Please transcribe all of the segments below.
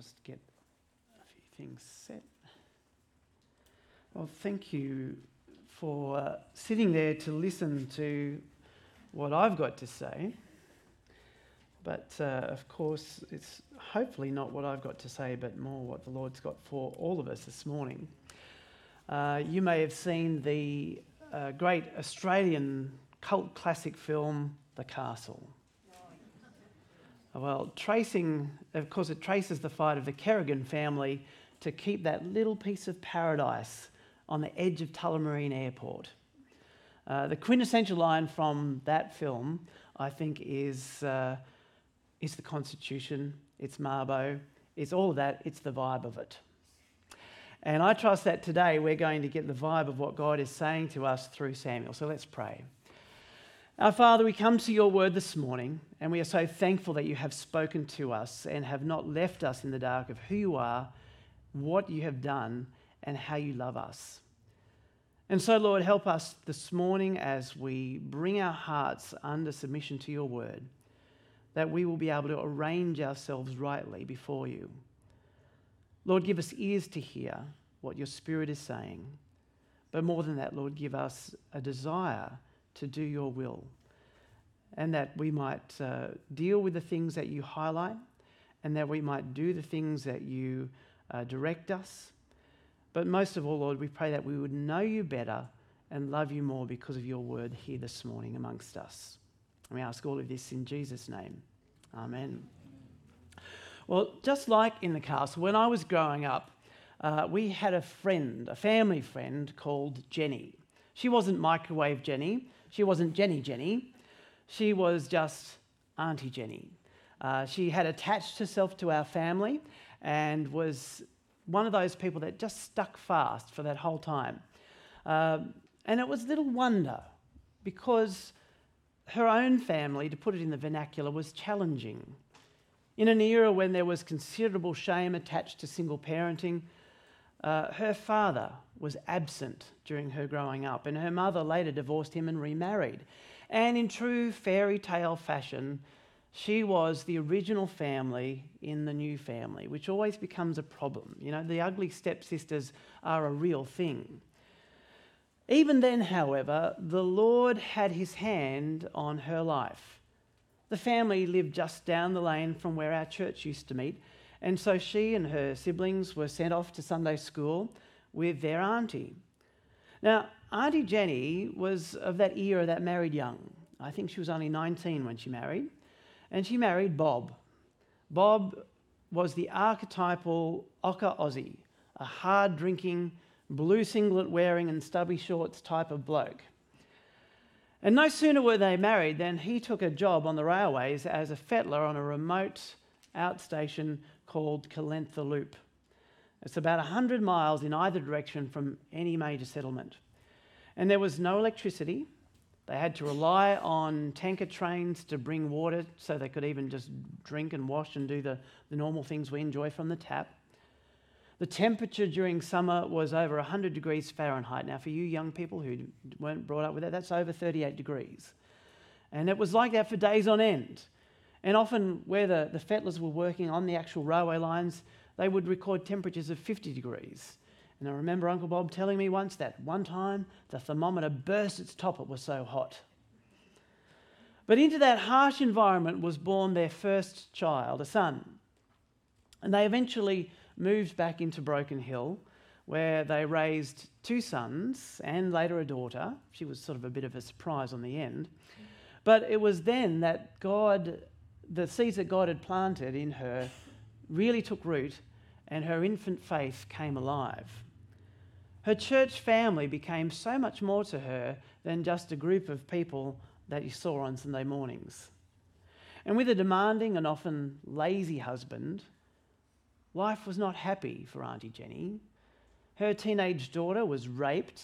just get a few things set. Well, thank you for uh, sitting there to listen to what I've got to say. But uh, of course, it's hopefully not what I've got to say, but more what the Lord's got for all of us this morning. Uh, you may have seen the uh, great Australian cult classic film, The Castle. Well, tracing, of course, it traces the fight of the Kerrigan family to keep that little piece of paradise on the edge of Tullamarine Airport. Uh, the quintessential line from that film, I think, is, uh, is the Constitution, it's Mabo, it's all of that, it's the vibe of it. And I trust that today we're going to get the vibe of what God is saying to us through Samuel. So let's pray. Our Father, we come to your word this morning, and we are so thankful that you have spoken to us and have not left us in the dark of who you are, what you have done, and how you love us. And so, Lord, help us this morning as we bring our hearts under submission to your word, that we will be able to arrange ourselves rightly before you. Lord, give us ears to hear what your Spirit is saying. But more than that, Lord, give us a desire to do your will, and that we might uh, deal with the things that you highlight, and that we might do the things that you uh, direct us. But most of all, Lord, we pray that we would know you better and love you more because of your word here this morning amongst us. And we ask all of this in Jesus' name. Amen. Well, just like in the castle, when I was growing up, uh, we had a friend, a family friend called Jenny. She wasn't microwave Jenny, she wasn't Jenny Jenny. She was just Auntie Jenny. Uh, she had attached herself to our family and was one of those people that just stuck fast for that whole time. Um, and it was little wonder because her own family, to put it in the vernacular, was challenging. In an era when there was considerable shame attached to single parenting, uh, her father was absent during her growing up, and her mother later divorced him and remarried. And in true fairy tale fashion, she was the original family in the new family, which always becomes a problem. You know, the ugly stepsisters are a real thing. Even then, however, the Lord had his hand on her life. The family lived just down the lane from where our church used to meet, and so she and her siblings were sent off to Sunday school with their auntie. Now, Auntie Jenny was of that era that married young. I think she was only 19 when she married. And she married Bob. Bob was the archetypal ochre Aussie, a hard drinking, blue singlet wearing, and stubby shorts type of bloke. And no sooner were they married than he took a job on the railways as a fettler on a remote outstation called Kaleentha Loop. It's about 100 miles in either direction from any major settlement. And there was no electricity. They had to rely on tanker trains to bring water so they could even just drink and wash and do the, the normal things we enjoy from the tap. The temperature during summer was over 100 degrees Fahrenheit. Now, for you young people who weren't brought up with that, that's over 38 degrees. And it was like that for days on end. And often, where the, the fettlers were working on the actual railway lines, they would record temperatures of 50 degrees. And I remember Uncle Bob telling me once that one time the thermometer burst its top, it was so hot. But into that harsh environment was born their first child, a son. And they eventually moved back into Broken Hill, where they raised two sons and later a daughter. She was sort of a bit of a surprise on the end. But it was then that God, the seeds that God had planted in her, really took root and her infant faith came alive. Her church family became so much more to her than just a group of people that you saw on Sunday mornings. And with a demanding and often lazy husband, life was not happy for Auntie Jenny. Her teenage daughter was raped,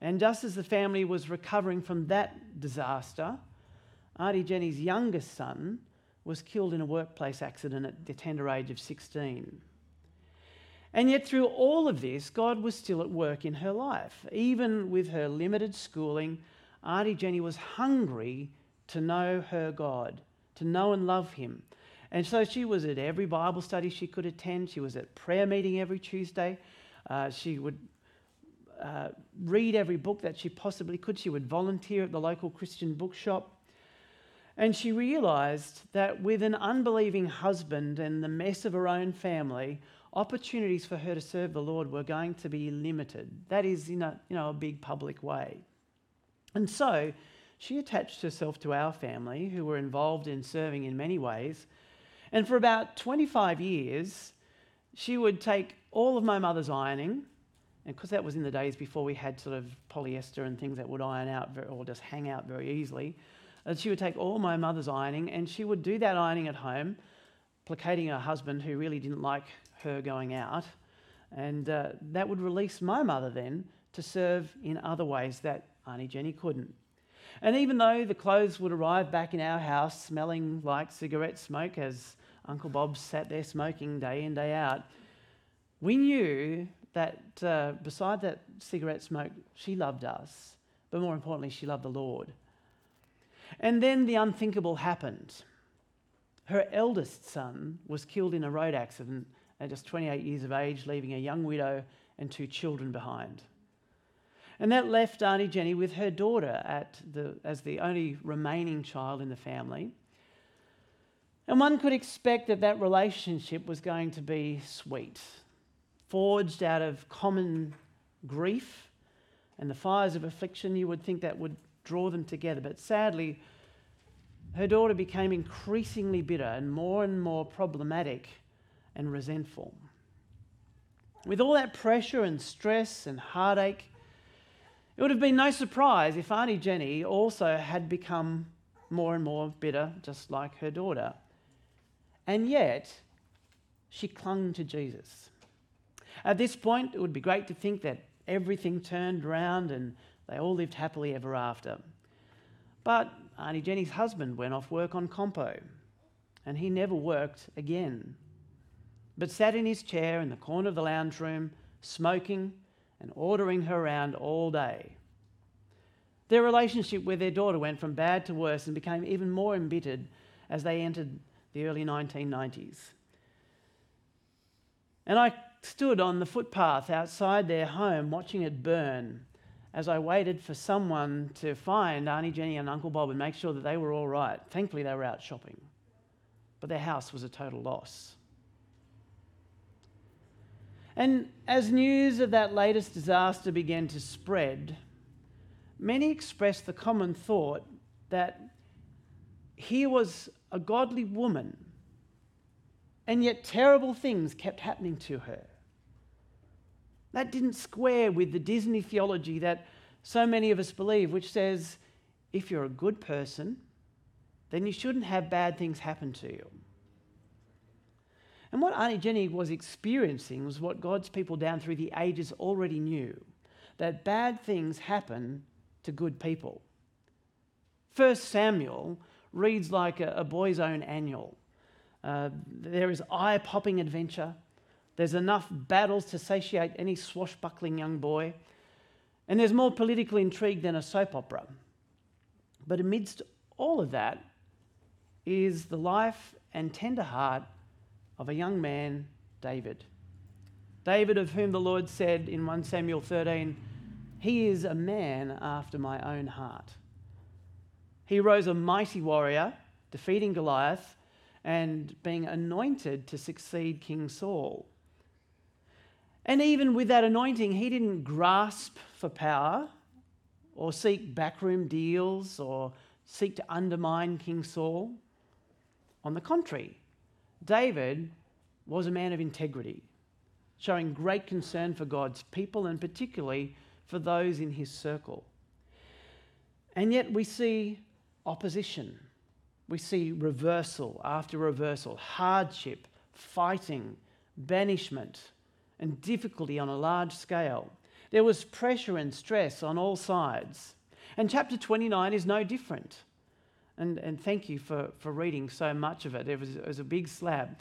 and just as the family was recovering from that disaster, Auntie Jenny's youngest son was killed in a workplace accident at the tender age of 16. And yet, through all of this, God was still at work in her life. Even with her limited schooling, Auntie Jenny was hungry to know her God, to know and love Him. And so she was at every Bible study she could attend. She was at prayer meeting every Tuesday. Uh, she would uh, read every book that she possibly could. She would volunteer at the local Christian bookshop. And she realized that with an unbelieving husband and the mess of her own family, opportunities for her to serve the Lord were going to be limited. That is, in a, you know, a big public way. And so she attached herself to our family, who were involved in serving in many ways. And for about 25 years, she would take all of my mother's ironing, and because that was in the days before we had sort of polyester and things that would iron out or just hang out very easily, and she would take all my mother's ironing and she would do that ironing at home, placating her husband who really didn't like her going out. And uh, that would release my mother then to serve in other ways that Auntie Jenny couldn't. And even though the clothes would arrive back in our house smelling like cigarette smoke as Uncle Bob sat there smoking day in, day out, we knew that uh, beside that cigarette smoke, she loved us. But more importantly, she loved the Lord. And then the unthinkable happened. Her eldest son was killed in a road accident at just 28 years of age, leaving a young widow and two children behind. And that left Auntie Jenny with her daughter the, as the only remaining child in the family. And one could expect that that relationship was going to be sweet, forged out of common grief and the fires of affliction. You would think that would draw them together. But sadly, her daughter became increasingly bitter and more and more problematic and resentful. With all that pressure and stress and heartache, it would have been no surprise if Auntie Jenny also had become more and more bitter, just like her daughter. And yet, she clung to Jesus. At this point, it would be great to think that everything turned around and they all lived happily ever after. But Auntie Jenny's husband went off work on compo, and he never worked again, but sat in his chair in the corner of the lounge room, smoking and ordering her around all day. Their relationship with their daughter went from bad to worse and became even more embittered as they entered the early 1990s. And I stood on the footpath outside their home watching it burn as I waited for someone to find Auntie Jenny and Uncle Bob and make sure that they were all right. Thankfully, they were out shopping, but their house was a total loss. And as news of that latest disaster began to spread, many expressed the common thought that here was a godly woman, and yet terrible things kept happening to her. That didn't square with the Disney theology that so many of us believe, which says if you're a good person, then you shouldn't have bad things happen to you. And what Auntie Jenny was experiencing was what God's people down through the ages already knew that bad things happen to good people. First Samuel reads like a, a boy's own annual. Uh, there is eye popping adventure, there's enough battles to satiate any swashbuckling young boy. And there's more political intrigue than a soap opera. But amidst all of that is the life and tender heart of a young man, David. David, of whom the Lord said in 1 Samuel 13, He is a man after my own heart. He rose a mighty warrior, defeating Goliath and being anointed to succeed King Saul. And even with that anointing, he didn't grasp for power or seek backroom deals or seek to undermine King Saul. On the contrary, David was a man of integrity, showing great concern for God's people and particularly for those in his circle. And yet we see opposition. We see reversal after reversal, hardship, fighting, banishment, and difficulty on a large scale. There was pressure and stress on all sides. And chapter 29 is no different. And, and thank you for, for reading so much of it. It was, it was a big slab.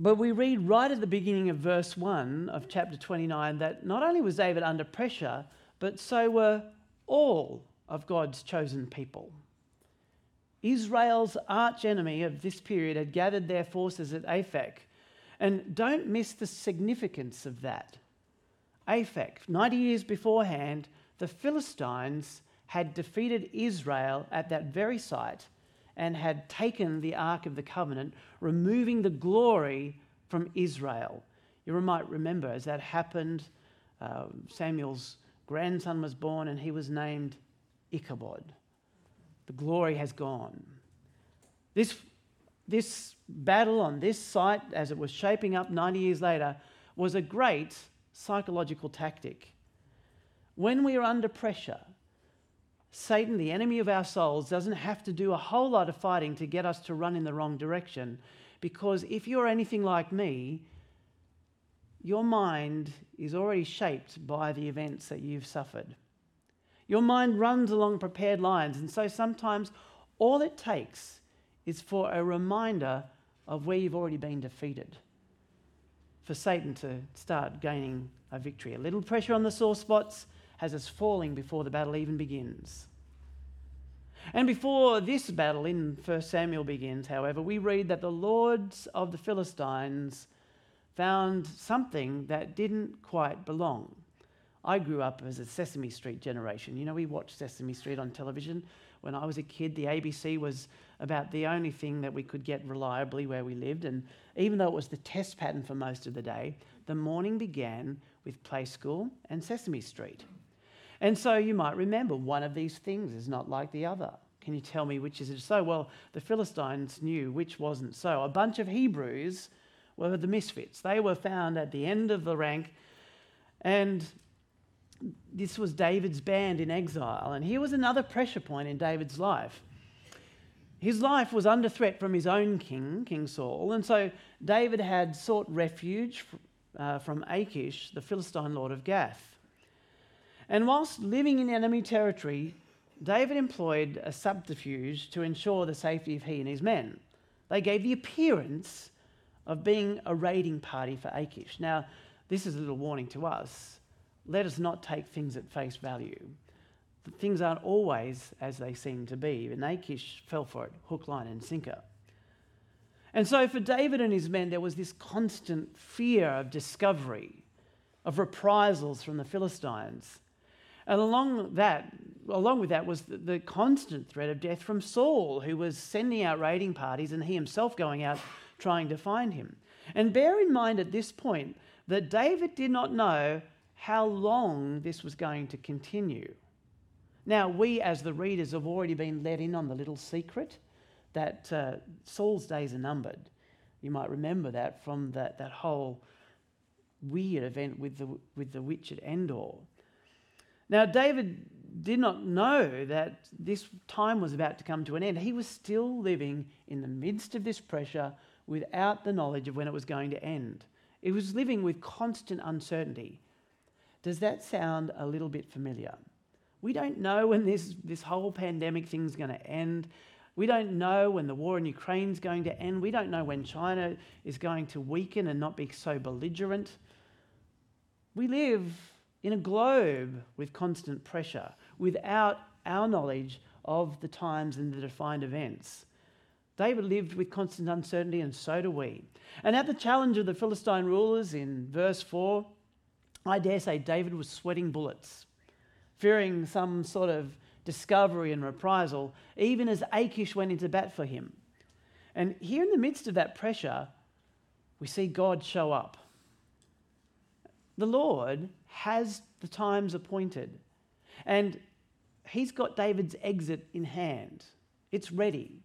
But we read right at the beginning of verse 1 of chapter 29 that not only was David under pressure, but so were all of God's chosen people. Israel's archenemy of this period had gathered their forces at Aphek. And don't miss the significance of that. Aphek, 90 years beforehand, the Philistines had defeated Israel at that very site and had taken the Ark of the Covenant, removing the glory from Israel. You might remember as that happened, uh, Samuel's grandson was born and he was named Ichabod. The glory has gone. This, this battle on this site, as it was shaping up 90 years later, was a great psychological tactic. When we are under pressure, Satan, the enemy of our souls, doesn't have to do a whole lot of fighting to get us to run in the wrong direction. Because if you're anything like me, your mind is already shaped by the events that you've suffered. Your mind runs along prepared lines, and so sometimes all it takes is for a reminder of where you've already been defeated. For Satan to start gaining a victory. A little pressure on the sore spots has us falling before the battle even begins. And before this battle in 1 Samuel begins, however, we read that the lords of the Philistines found something that didn't quite belong. I grew up as a Sesame Street generation. You know, we watched Sesame Street on television. When I was a kid, the ABC was about the only thing that we could get reliably where we lived. And even though it was the test pattern for most of the day, the morning began with Play School and Sesame Street. And so you might remember one of these things is not like the other. Can you tell me which is it so? Well, the Philistines knew which wasn't so. A bunch of Hebrews were the misfits. They were found at the end of the rank, and this was David's band in exile. And here was another pressure point in David's life. His life was under threat from his own king, King Saul, and so David had sought refuge uh, from Achish, the Philistine lord of Gath. And whilst living in enemy territory, David employed a subterfuge to ensure the safety of he and his men. They gave the appearance of being a raiding party for Achish. Now, this is a little warning to us. Let us not take things at face value. Things aren't always as they seem to be, and Achish fell for it hook, line, and sinker. And so, for David and his men, there was this constant fear of discovery, of reprisals from the Philistines. And along that, along with that was the, the constant threat of death from Saul, who was sending out raiding parties and he himself going out trying to find him. And bear in mind at this point that David did not know how long this was going to continue. Now, we as the readers have already been let in on the little secret that uh, Saul's days are numbered. You might remember that from that, that whole weird event with the, with the witch at Endor. Now, David did not know that this time was about to come to an end. He was still living in the midst of this pressure without the knowledge of when it was going to end. He was living with constant uncertainty. Does that sound a little bit familiar? We don't know when this, this whole pandemic thing's going to end. We don't know when the war in Ukraine is going to end. We don't know when China is going to weaken and not be so belligerent. We live in a globe with constant pressure without our knowledge of the times and the defined events. David lived with constant uncertainty, and so do we. And at the challenge of the Philistine rulers in verse 4, I dare say David was sweating bullets, fearing some sort of discovery and reprisal, even as Achish went into bat for him. And here in the midst of that pressure, we see God show up. The Lord has the times appointed. And he's got David's exit in hand, it's ready.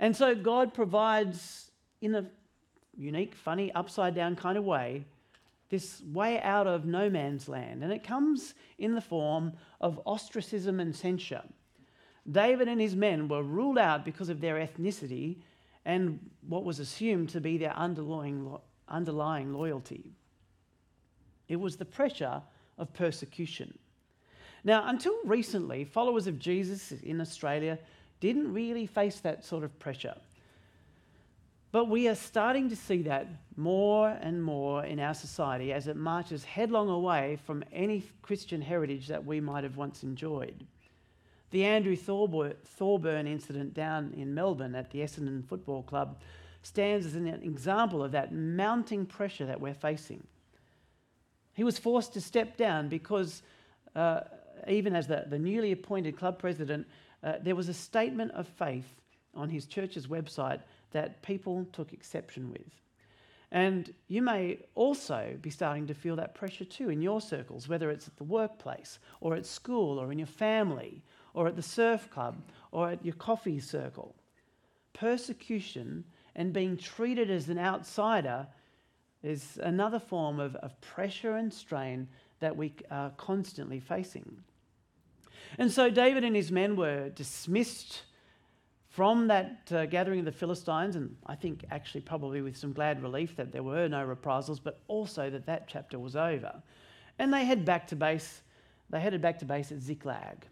And so God provides, in a unique, funny, upside down kind of way, this way out of no man's land. And it comes in the form of ostracism and censure. David and his men were ruled out because of their ethnicity and what was assumed to be their underlying, underlying loyalty. It was the pressure of persecution. Now, until recently, followers of Jesus in Australia didn't really face that sort of pressure. But we are starting to see that more and more in our society as it marches headlong away from any Christian heritage that we might have once enjoyed. The Andrew Thorburn incident down in Melbourne at the Essendon Football Club stands as an example of that mounting pressure that we're facing. He was forced to step down because, uh, even as the, the newly appointed club president, uh, there was a statement of faith on his church's website that people took exception with. And you may also be starting to feel that pressure too in your circles, whether it's at the workplace or at school or in your family or at the surf club or at your coffee circle. Persecution and being treated as an outsider is another form of, of pressure and strain that we are constantly facing. And so David and his men were dismissed from that uh, gathering of the Philistines, and I think actually probably with some glad relief that there were no reprisals, but also that that chapter was over. And they head back to base. They headed back to base at Ziklag.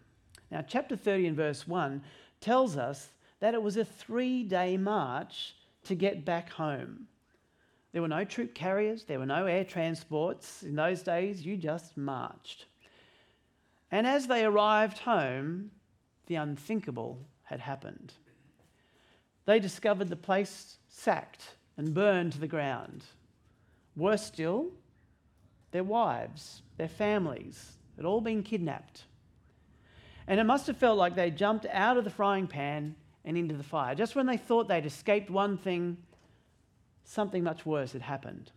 Now, chapter 30 and verse 1 tells us that it was a three day march to get back home. There were no troop carriers, there were no air transports. In those days, you just marched. And as they arrived home, the unthinkable had happened. They discovered the place sacked and burned to the ground. Worse still, their wives, their families had all been kidnapped. And it must have felt like they jumped out of the frying pan and into the fire. Just when they thought they'd escaped one thing, something much worse had happened.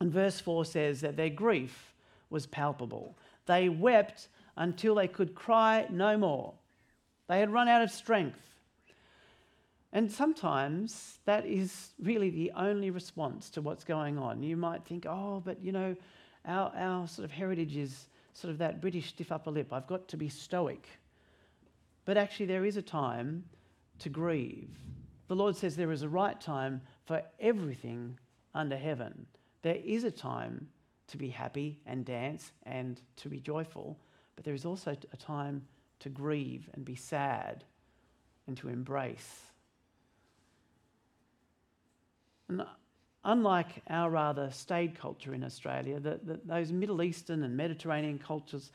And verse 4 says that their grief was palpable. They wept until they could cry no more. They had run out of strength. And sometimes that is really the only response to what's going on. You might think, oh, but you know, our, our sort of heritage is sort of that British stiff upper lip. I've got to be stoic. But actually, there is a time to grieve. The Lord says there is a right time for everything under heaven. There is a time to be happy and dance and to be joyful, but there is also a time to grieve and be sad and to embrace. And unlike our rather staid culture in Australia, the, the, those Middle Eastern and Mediterranean cultures,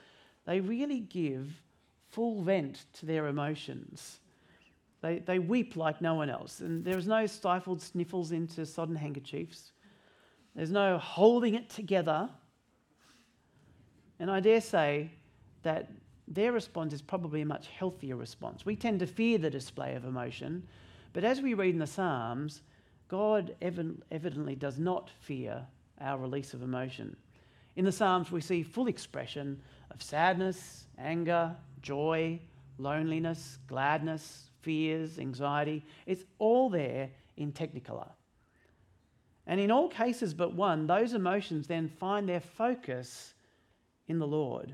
they really give full vent to their emotions. They, they weep like no one else. And there is no stifled sniffles into sodden handkerchiefs. There's no holding it together. And I dare say that their response is probably a much healthier response. We tend to fear the display of emotion, but as we read in the Psalms, God evidently does not fear our release of emotion. In the Psalms, we see full expression of sadness, anger, joy, loneliness, gladness, fears, anxiety. It's all there in Technicolor. And in all cases but one, those emotions then find their focus in the Lord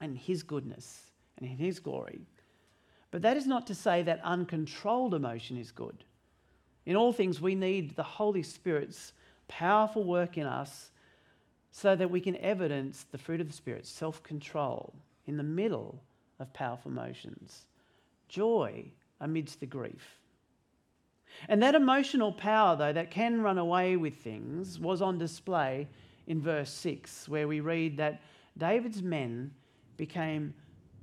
and His goodness and in His glory. But that is not to say that uncontrolled emotion is good. In all things, we need the Holy Spirit's powerful work in us so that we can evidence the fruit of the Spirit, self control, in the middle of powerful emotions, joy amidst the grief. And that emotional power, though, that can run away with things, was on display in verse 6, where we read that David's men became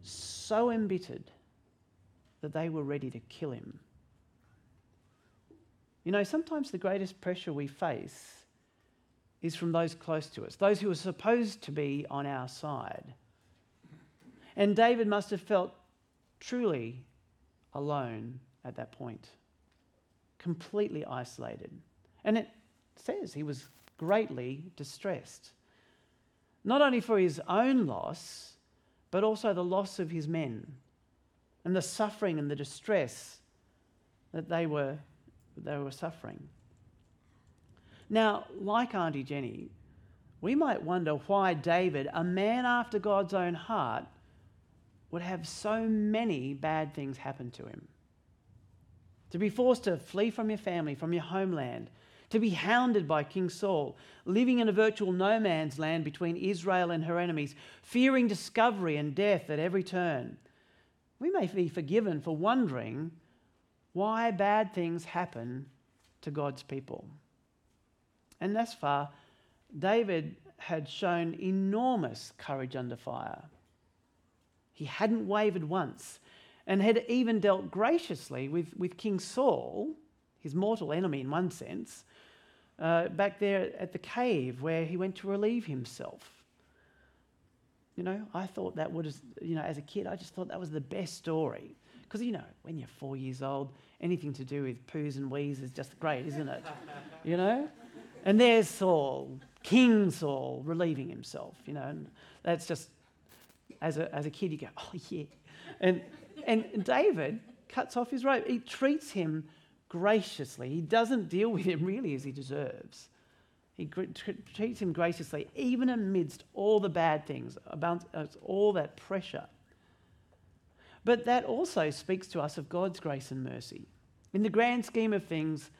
so embittered that they were ready to kill him. You know, sometimes the greatest pressure we face is from those close to us, those who are supposed to be on our side. And David must have felt truly alone at that point, completely isolated. And it says he was greatly distressed, not only for his own loss, but also the loss of his men and the suffering and the distress that they were they were suffering. Now, like Auntie Jenny, we might wonder why David, a man after God's own heart, would have so many bad things happen to him. To be forced to flee from your family, from your homeland, to be hounded by King Saul, living in a virtual no man's land between Israel and her enemies, fearing discovery and death at every turn. We may be forgiven for wondering why bad things happen to God's people. And thus far, David had shown enormous courage under fire. He hadn't wavered once and had even dealt graciously with, with King Saul, his mortal enemy in one sense, uh, back there at the cave where he went to relieve himself. You know, I thought that would, you know, as a kid, I just thought that was the best story. Because, you know, when you're four years old, anything to do with poos and wees is just great, isn't it? you know? And there's Saul, King Saul, relieving himself, you know, and that's just, as a, as a kid, you go, oh, yeah. And, and David cuts off his robe. He treats him graciously. He doesn't deal with him really as he deserves. He treats him graciously, even amidst all the bad things, about uh, all that pressure. But that also speaks to us of God's grace and mercy. In the grand scheme of things,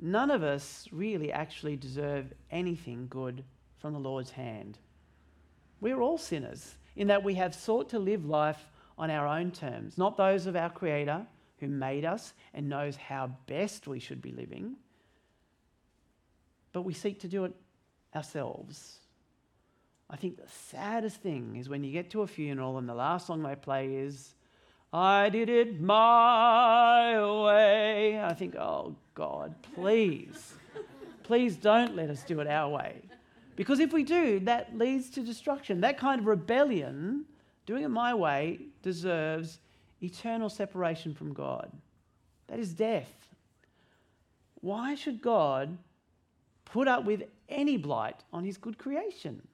none of us really actually deserve anything good from the Lord's hand. We're all sinners in that we have sought to live life on our own terms, not those of our Creator who made us and knows how best we should be living but we seek to do it ourselves. I think the saddest thing is when you get to a funeral and the last song they play is, I did it my way. I think, oh God, please, please don't let us do it our way. Because if we do, that leads to destruction. That kind of rebellion, doing it my way, deserves eternal separation from God. That is death. Why should God put up with any blight on his good creation.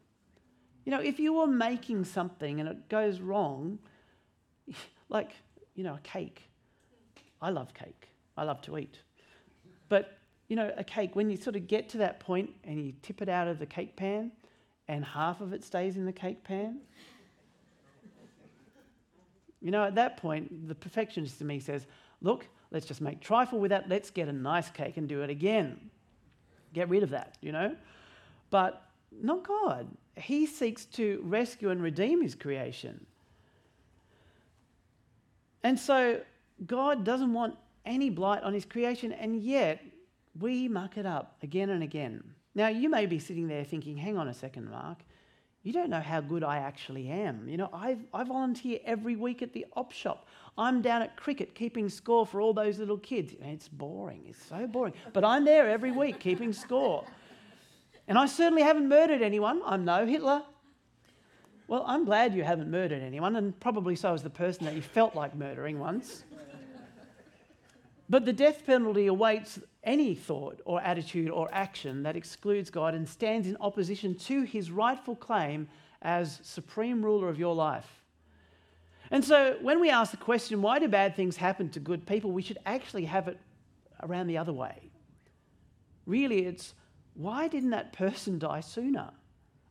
You know, if you were making something and it goes wrong, like, you know, a cake. I love cake. I love to eat. But, you know, a cake, when you sort of get to that point and you tip it out of the cake pan and half of it stays in the cake pan, you know, at that point, the perfectionist in me says, look, let's just make trifle with that. Let's get a nice cake and do it again. Get rid of that, you know? But not God. He seeks to rescue and redeem his creation. And so God doesn't want any blight on his creation, and yet we muck it up again and again. Now, you may be sitting there thinking, hang on a second, Mark. You don't know how good I actually am. You know, I, I volunteer every week at the op shop. I'm down at cricket keeping score for all those little kids. It's boring. It's so boring. But I'm there every week keeping score. And I certainly haven't murdered anyone. I'm no Hitler. Well, I'm glad you haven't murdered anyone, and probably so is the person that you felt like murdering once. But the death penalty awaits any thought or attitude or action that excludes God and stands in opposition to his rightful claim as supreme ruler of your life. And so when we ask the question, why do bad things happen to good people, we should actually have it around the other way. Really, it's why didn't that person die sooner?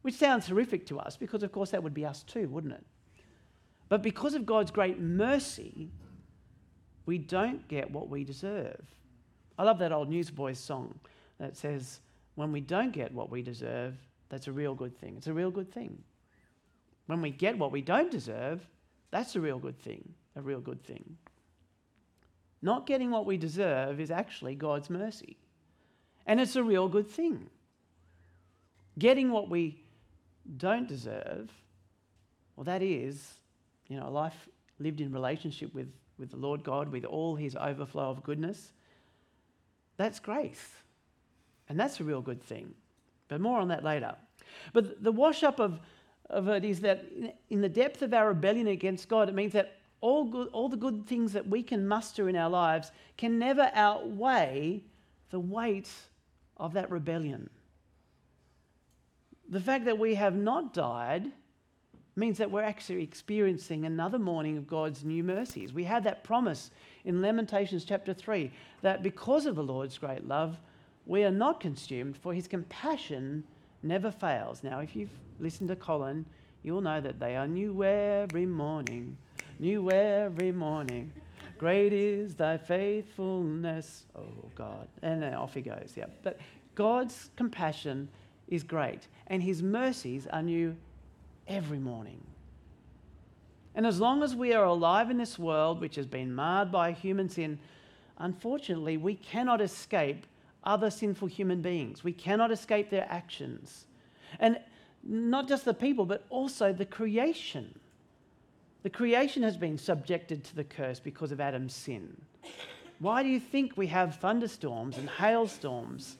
Which sounds horrific to us because, of course, that would be us too, wouldn't it? But because of God's great mercy, we don't get what we deserve. I love that old Newsboys song that says, when we don't get what we deserve, that's a real good thing. It's a real good thing. When we get what we don't deserve, that's a real good thing. A real good thing. Not getting what we deserve is actually God's mercy. And it's a real good thing. Getting what we don't deserve, well, that is, you know, a life lived in relationship with with the Lord God, with all his overflow of goodness, that's grace. And that's a real good thing. But more on that later. But the wash up of, of it is that in the depth of our rebellion against God, it means that all, good, all the good things that we can muster in our lives can never outweigh the weight of that rebellion. The fact that we have not died means that we're actually experiencing another morning of God's new mercies. We had that promise in Lamentations chapter 3 that because of the Lord's great love, we are not consumed, for his compassion never fails. Now, if you've listened to Colin, you'll know that they are new every morning, new every morning. Great is thy faithfulness, oh God. And then off he goes, yeah. But God's compassion is great, and his mercies are new every morning. And as long as we are alive in this world, which has been marred by human sin, unfortunately, we cannot escape other sinful human beings. We cannot escape their actions. And not just the people, but also the creation. The creation has been subjected to the curse because of Adam's sin. Why do you think we have thunderstorms and hailstorms?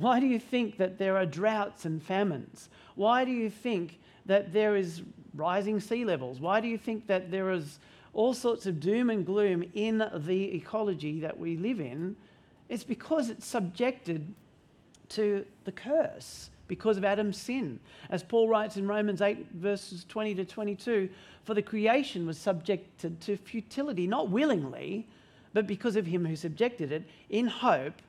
Why do you think that there are droughts and famines? Why do you think that there is rising sea levels? Why do you think that there is all sorts of doom and gloom in the ecology that we live in? It's because it's subjected to the curse because of Adam's sin. As Paul writes in Romans 8, verses 20 to 22, for the creation was subjected to futility, not willingly, but because of him who subjected it, in hope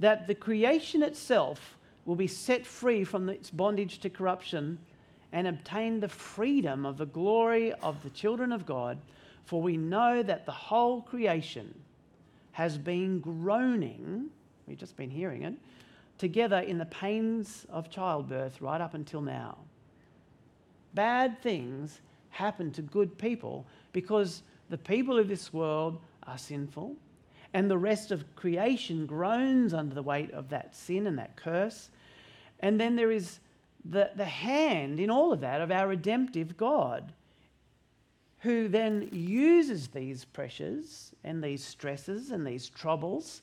that the creation itself will be set free from its bondage to corruption and obtain the freedom of the glory of the children of God. For we know that the whole creation has been groaning, we've just been hearing it, together in the pains of childbirth right up until now. Bad things happen to good people because the people of this world are sinful and the rest of creation groans under the weight of that sin and that curse. And then there is the, the hand in all of that of our redemptive God, who then uses these pressures and these stresses and these troubles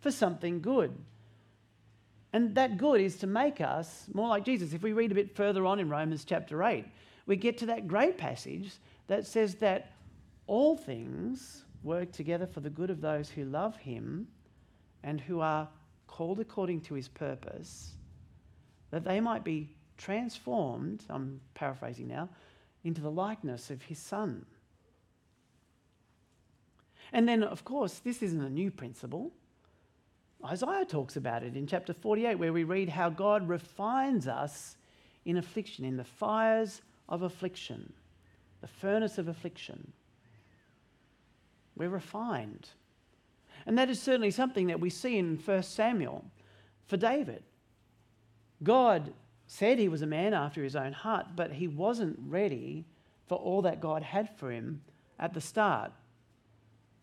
for something good. And that good is to make us more like Jesus. If we read a bit further on in Romans chapter 8, we get to that great passage that says that all things work together for the good of those who love him and who are called according to his purpose, that they might be transformed, I'm paraphrasing now, into the likeness of his son. And then, of course, this isn't a new principle. Isaiah talks about it in chapter 48, where we read how God refines us in affliction, in the fires of affliction, the furnace of affliction. We're refined. And that is certainly something that we see in 1 Samuel for David. God said he was a man after his own heart, but he wasn't ready for all that God had for him at the start.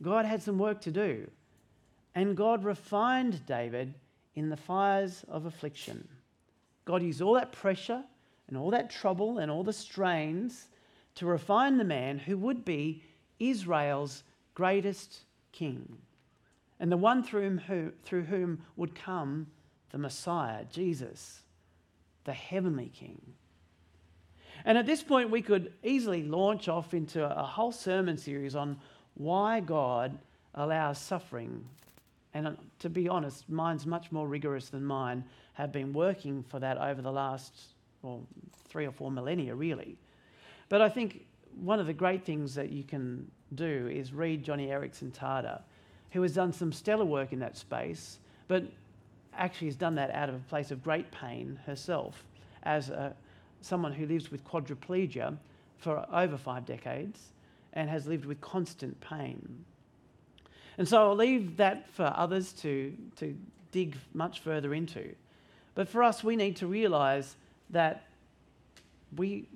God had some work to do. And God refined David in the fires of affliction. God used all that pressure and all that trouble and all the strains to refine the man who would be Israel's greatest king, and the one through whom, through whom would come the Messiah, Jesus, the heavenly king. And at this point, we could easily launch off into a whole sermon series on why God allows suffering. And uh, to be honest, mine's much more rigorous than mine, have been working for that over the last well, three or four millennia, really. But I think one of the great things that you can do is read Joni Eareckson Tada, who has done some stellar work in that space, but actually has done that out of a place of great pain herself as a, someone who lives with quadriplegia for over five decades and has lived with constant pain. And so I'll leave that for others to, to dig much further into. But for us, we need to realize that we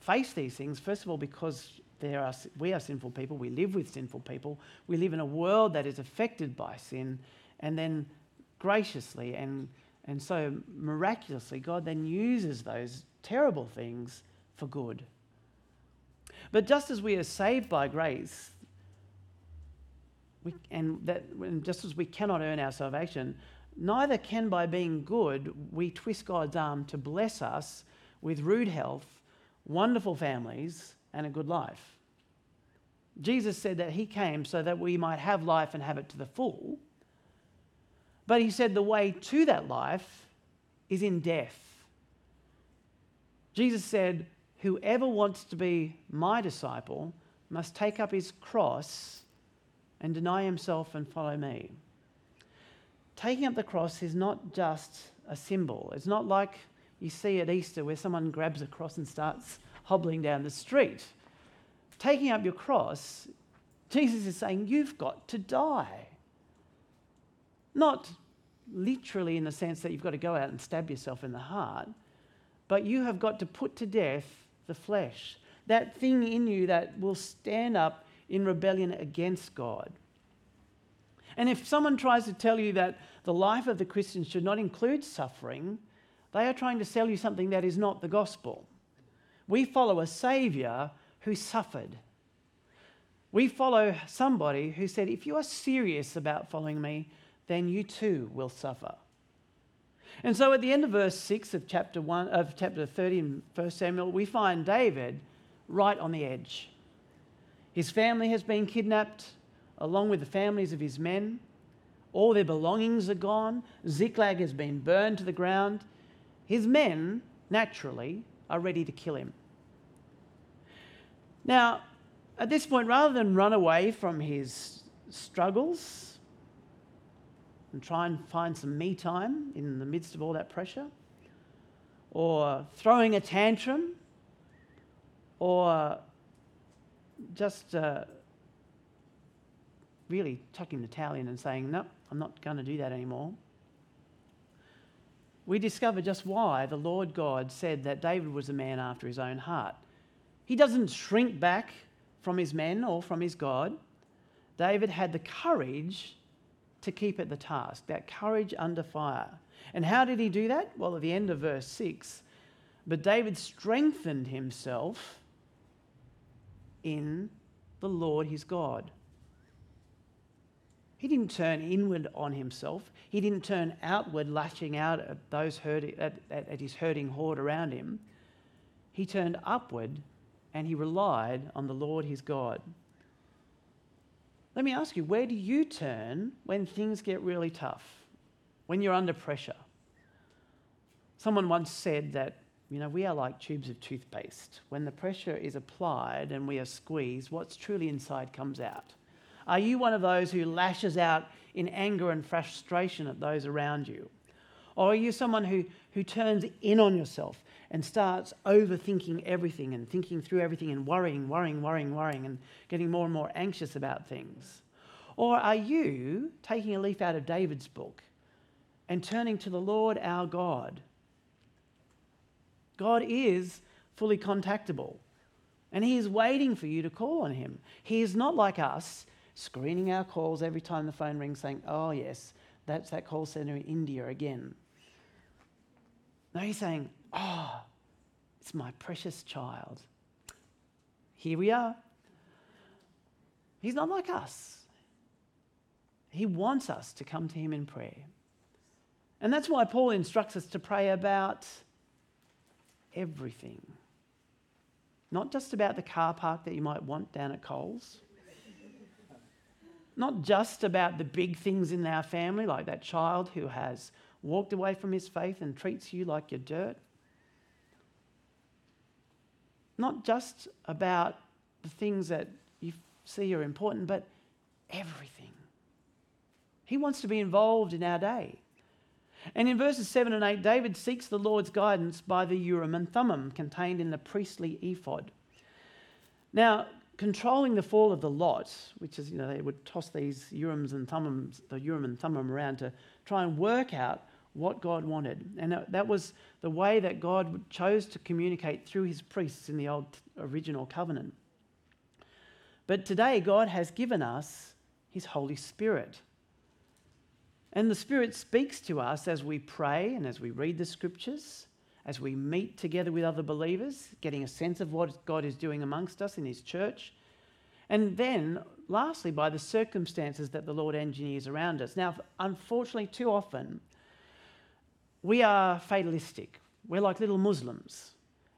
face these things, first of all, because there are, we are sinful people, we live with sinful people, we live in a world that is affected by sin, and then graciously and, and so miraculously, God then uses those terrible things for good. But just as we are saved by grace, we, and, that, and just as we cannot earn our salvation, neither can by being good we twist God's arm to bless us with rude health, wonderful families, and a good life. Jesus said that he came so that we might have life and have it to the full. But he said the way to that life is in death. Jesus said, Whoever wants to be my disciple must take up his cross and deny himself and follow me. Taking up the cross is not just a symbol. It's not like you see at Easter where someone grabs a cross and starts hobbling down the street. Taking up your cross, Jesus is saying, You've got to die. Not literally in the sense that you've got to go out and stab yourself in the heart, but you have got to put to death the flesh, that thing in you that will stand up in rebellion against God. And if someone tries to tell you that the life of the Christian should not include suffering, they are trying to sell you something that is not the gospel. We follow a Savior who suffered We follow somebody who said, If you are serious about following me, then you too will suffer. And so at the end of verse 6 of chapter 1 of chapter 30 in 1 Samuel, we find David right on the edge. His family has been kidnapped along with the families of his men. All their belongings are gone. Ziklag has been burned to the ground. His men, naturally, are ready to kill him. Now, at this point, rather than run away from his struggles and try and find some me time in the midst of all that pressure, or throwing a tantrum, or just uh, really tucking the towel in and saying, No, I'm not going to do that anymore. We discover just why the Lord God said that David was a man after his own heart. He doesn't shrink back from his men or from his God. David had the courage to keep at the task, that courage under fire. And how did he do that? Well, at the end of verse 6, but David strengthened himself in the Lord his God. He didn't turn inward on himself. He didn't turn outward, lashing out at, those hurting, at, at, at his hurting horde around him. He turned upward and he relied on the Lord his God. Let me ask you, where do you turn when things get really tough, when you're under pressure? Someone once said that you know, we are like tubes of toothpaste. When the pressure is applied and we are squeezed, what's truly inside comes out. Are you one of those who lashes out in anger and frustration at those around you? Or are you someone who, who turns in on yourself and starts overthinking everything and thinking through everything and worrying, worrying, worrying, worrying, and getting more and more anxious about things? Or are you taking a leaf out of David's book and turning to the Lord our God? God is fully contactable. And He is waiting for you to call on Him. He is not like us, screening our calls every time the phone rings, saying, Oh, yes, that's that call center in India again. No, He's saying, Oh, it's my precious child. Here we are. He's not like us. He wants us to come to Him in prayer. And that's why Paul instructs us to pray about everything. Not just about the car park that you might want down at Coles. Not just about the big things in our family, like that child who has walked away from his faith and treats you like your dirt. Not just about the things that you see are important, but everything. He wants to be involved in our day. And in verses 7 and 8, David seeks the Lord's guidance by the Urim and Thummim contained in the priestly ephod. Now, controlling the fall of the lot, which is, you know, they would toss these Urims and Thummims, the Urim and Thummim around to try and work out what God wanted. And that was the way that God chose to communicate through his priests in the old original covenant. But today, God has given us his Holy Spirit. And the Spirit speaks to us as we pray and as we read the scriptures, as we meet together with other believers, getting a sense of what God is doing amongst us in His church. And then, lastly, by the circumstances that the Lord engineers around us. Now, unfortunately, too often, we are fatalistic. We're like little Muslims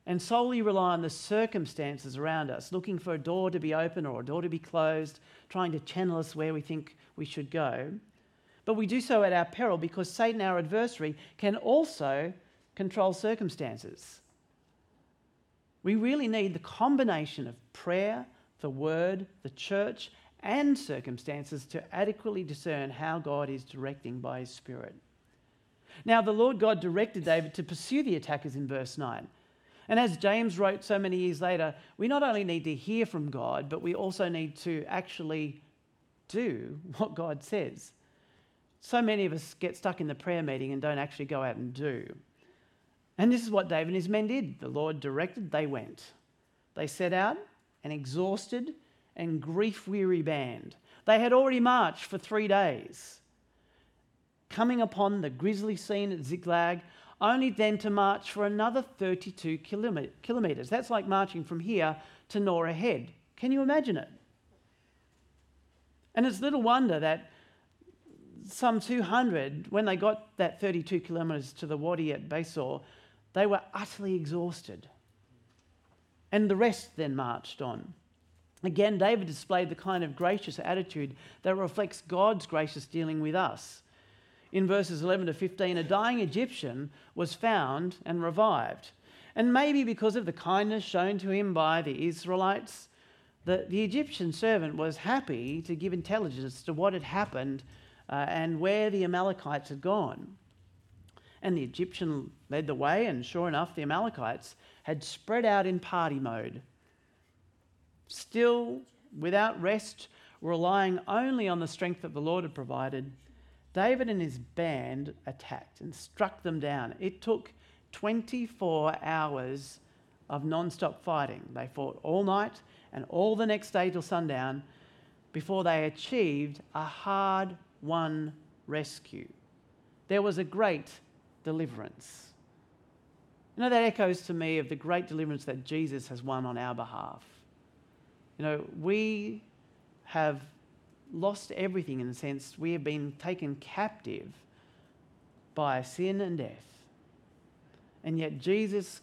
and solely rely on the circumstances around us, looking for a door to be open or a door to be closed, trying to channel us where we think we should go. But we do so at our peril because Satan, our adversary, can also control circumstances. We really need the combination of prayer, the word, the church, and circumstances to adequately discern how God is directing by his Spirit. Now, the Lord God directed David to pursue the attackers in verse 9. And as James wrote so many years later, we not only need to hear from God, but we also need to actually do what God says. So many of us get stuck in the prayer meeting and don't actually go out and do. And this is what David and his men did. The Lord directed, they went. They set out, an exhausted and grief weary band. They had already marched for three days, coming upon the grisly scene at Ziklag, only then to march for another 32 kilometres. That's like marching from here to Norah Head. Can you imagine it? And it's little wonder that some 200, when they got that 32 kilometres to the wadi at Besor, they were utterly exhausted. And the rest then marched on. Again, David displayed the kind of gracious attitude that reflects God's gracious dealing with us. In verses 11 to 15, a dying Egyptian was found and revived. And maybe because of the kindness shown to him by the Israelites, the, the Egyptian servant was happy to give intelligence to what had happened uh, and where the Amalekites had gone. And the Egyptian led the way, and sure enough, the Amalekites had spread out in party mode. Still, without rest, relying only on the strength that the Lord had provided, David and his band attacked and struck them down. It took 24 hours of non stop fighting. They fought all night and all the next day till sundown before they achieved a hard won rescue. There was a great deliverance. You know, that echoes to me of the great deliverance that Jesus has won on our behalf. You know, we have lost everything in a sense. We have been taken captive by sin and death. And yet Jesus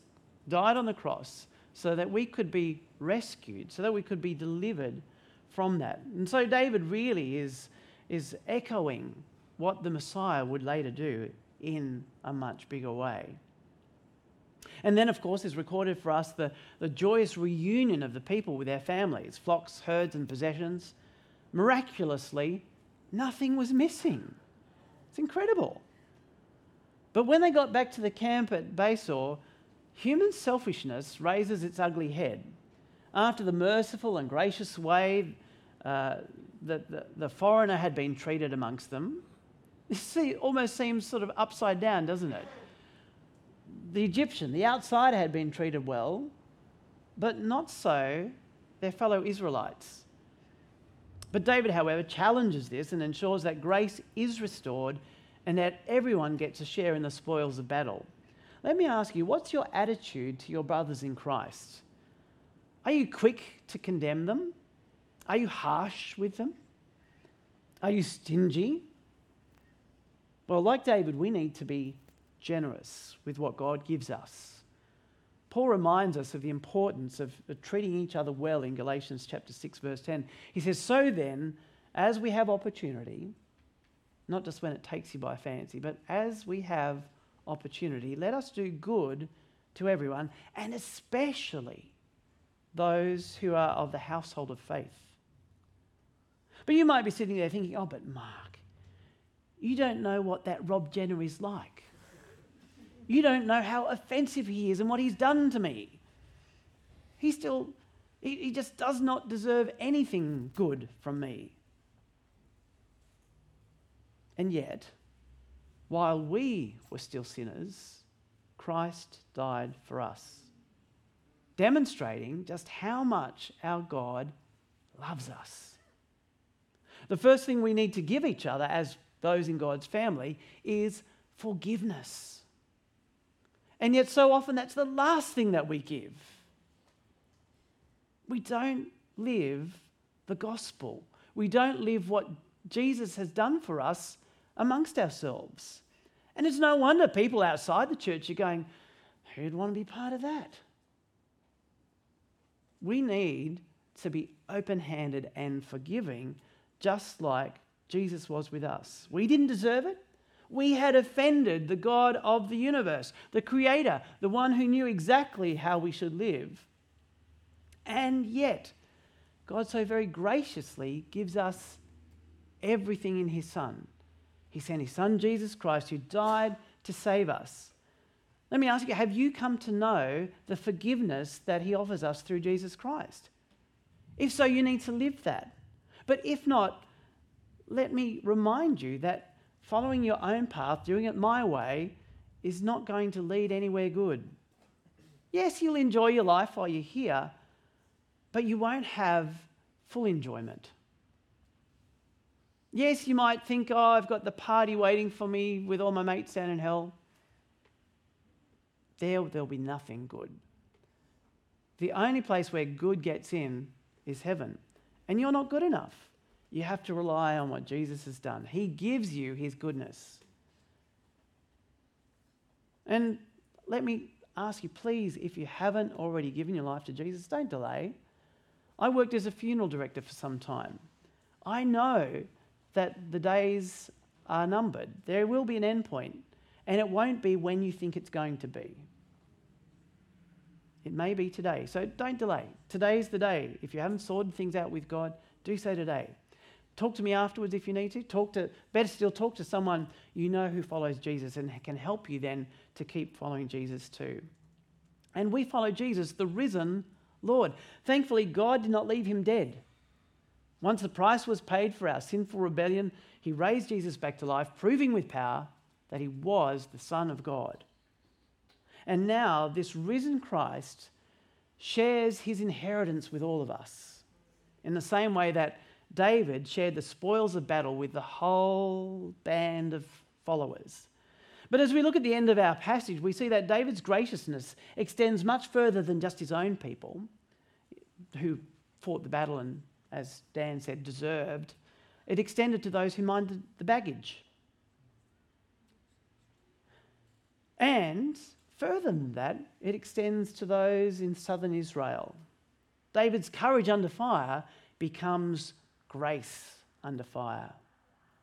died on the cross so that we could be rescued, so that we could be delivered from that. And so David really is, is echoing what the Messiah would later do in a much bigger way. And then, of course, is recorded for us the, the joyous reunion of the people with their families, flocks, herds, and possessions. Miraculously, nothing was missing. It's incredible. But when they got back to the camp at Besor, human selfishness raises its ugly head. After the merciful and gracious way uh, that the, the foreigner had been treated amongst them, this almost seems sort of upside down, doesn't it? the Egyptian, the outsider, had been treated well, but not so their fellow Israelites. But David, however, challenges this and ensures that grace is restored and that everyone gets a share in the spoils of battle. Let me ask you, what's your attitude to your brothers in Christ? Are you quick to condemn them? Are you harsh with them? Are you stingy? Well, like David, we need to be generous with what God gives us. Paul reminds us of the importance of treating each other well in Galatians chapter 6 verse 10. He says, "So then, as we have opportunity, not just when it takes you by fancy, but as we have opportunity, let us do good to everyone, and especially those who are of the household of faith." But you might be sitting there thinking, "Oh, but Mark, you don't know what that Rob Jenner is like." You don't know how offensive he is and what he's done to me. He still, he, he just does not deserve anything good from me. And yet, while we were still sinners, Christ died for us, demonstrating just how much our God loves us. The first thing we need to give each other as those in God's family is forgiveness. And yet, so often, that's the last thing that we give. We don't live the gospel, we don't live what Jesus has done for us amongst ourselves. And it's no wonder people outside the church are going, Who'd want to be part of that? We need to be open handed and forgiving, just like Jesus was with us. We didn't deserve it. We had offended the God of the universe, the Creator, the one who knew exactly how we should live. And yet, God so very graciously gives us everything in His Son. He sent His Son, Jesus Christ, who died to save us. Let me ask you have you come to know the forgiveness that He offers us through Jesus Christ? If so, you need to live that. But if not, let me remind you that following your own path, doing it my way, is not going to lead anywhere good. Yes, you'll enjoy your life while you're here, but you won't have full enjoyment. Yes, you might think, oh, I've got the party waiting for me with all my mates down in hell. There, there'll be nothing good. The only place where good gets in is heaven. And you're not good enough. You have to rely on what Jesus has done. He gives you his goodness. And let me ask you, please, if you haven't already given your life to Jesus, don't delay. I worked as a funeral director for some time. I know that the days are numbered. There will be an end point, and it won't be when you think it's going to be. It may be today. So don't delay. Today's the day. If you haven't sorted things out with God, do so today. Talk to me afterwards if you need to. Talk to, better still, talk to someone you know who follows Jesus and can help you then to keep following Jesus too. And we follow Jesus, the risen Lord. Thankfully, God did not leave him dead. Once the price was paid for our sinful rebellion, he raised Jesus back to life, proving with power that he was the Son of God. And now, this risen Christ shares his inheritance with all of us in the same way that David shared the spoils of battle with the whole band of followers. But as we look at the end of our passage, we see that David's graciousness extends much further than just his own people, who fought the battle and, as Dan said, deserved. It extended to those who minded the baggage. And further than that, it extends to those in southern Israel. David's courage under fire becomes grace under fire.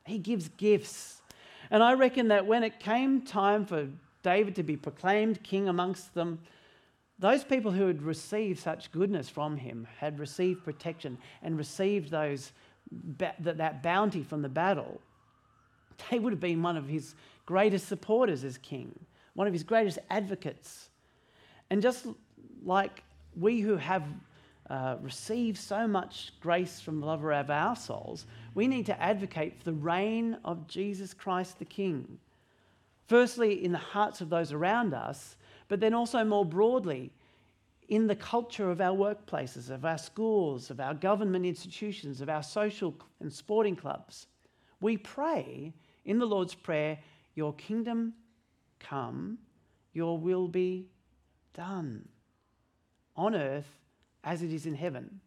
He gives gifts. And I reckon that when it came time for David to be proclaimed king amongst them, those people who had received such goodness from him had received protection and received those, that bounty from the battle. They would have been one of his greatest supporters as king, one of his greatest advocates. And just like we who have uh, receive so much grace from the lover of our souls, we need to advocate for the reign of Jesus Christ the King. Firstly, in the hearts of those around us, but then also more broadly in the culture of our workplaces, of our schools, of our government institutions, of our social and sporting clubs. We pray in the Lord's Prayer, Your kingdom come, your will be done on earth as it is in heaven.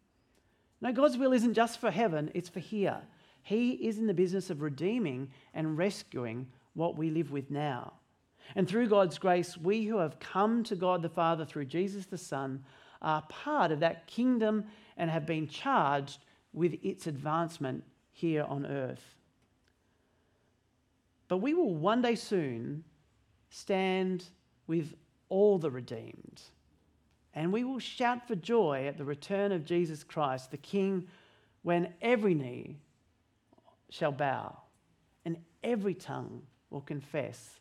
No, God's will isn't just for heaven, it's for here. He is in the business of redeeming and rescuing what we live with now. And through God's grace, we who have come to God the Father through Jesus the Son are part of that kingdom and have been charged with its advancement here on earth. But we will one day soon stand with all the redeemed and we will shout for joy at the return of Jesus Christ, the King, when every knee shall bow and every tongue will confess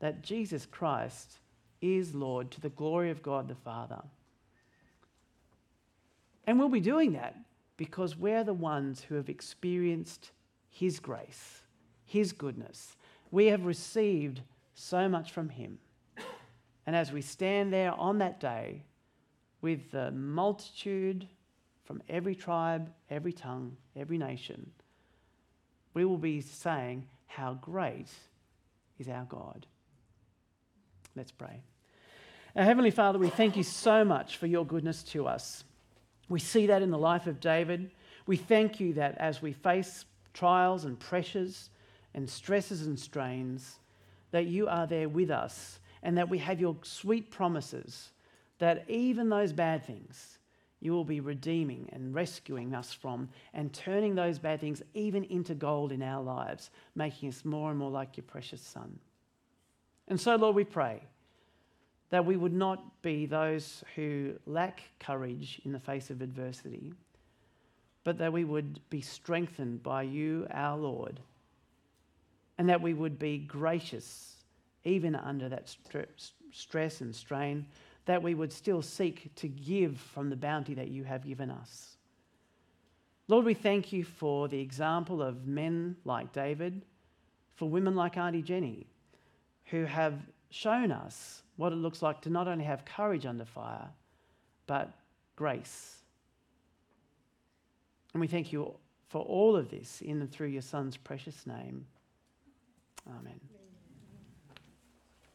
that Jesus Christ is Lord to the glory of God the Father. And we'll be doing that because we're the ones who have experienced His grace, His goodness. We have received so much from Him. And as we stand there on that day, with the multitude from every tribe, every tongue, every nation, we will be saying, How great is our God. Let's pray. Our Heavenly Father, we thank you so much for your goodness to us. We see that in the life of David. We thank you that as we face trials and pressures and stresses and strains, that you are there with us and that we have your sweet promises that even those bad things you will be redeeming and rescuing us from and turning those bad things even into gold in our lives, making us more and more like your precious Son. And so, Lord, we pray that we would not be those who lack courage in the face of adversity, but that we would be strengthened by you, our Lord, and that we would be gracious even under that stress and strain that we would still seek to give from the bounty that you have given us. Lord, we thank you for the example of men like David, for women like Auntie Jenny, who have shown us what it looks like to not only have courage under fire, but grace. And we thank you for all of this in and through your Son's precious name. Amen.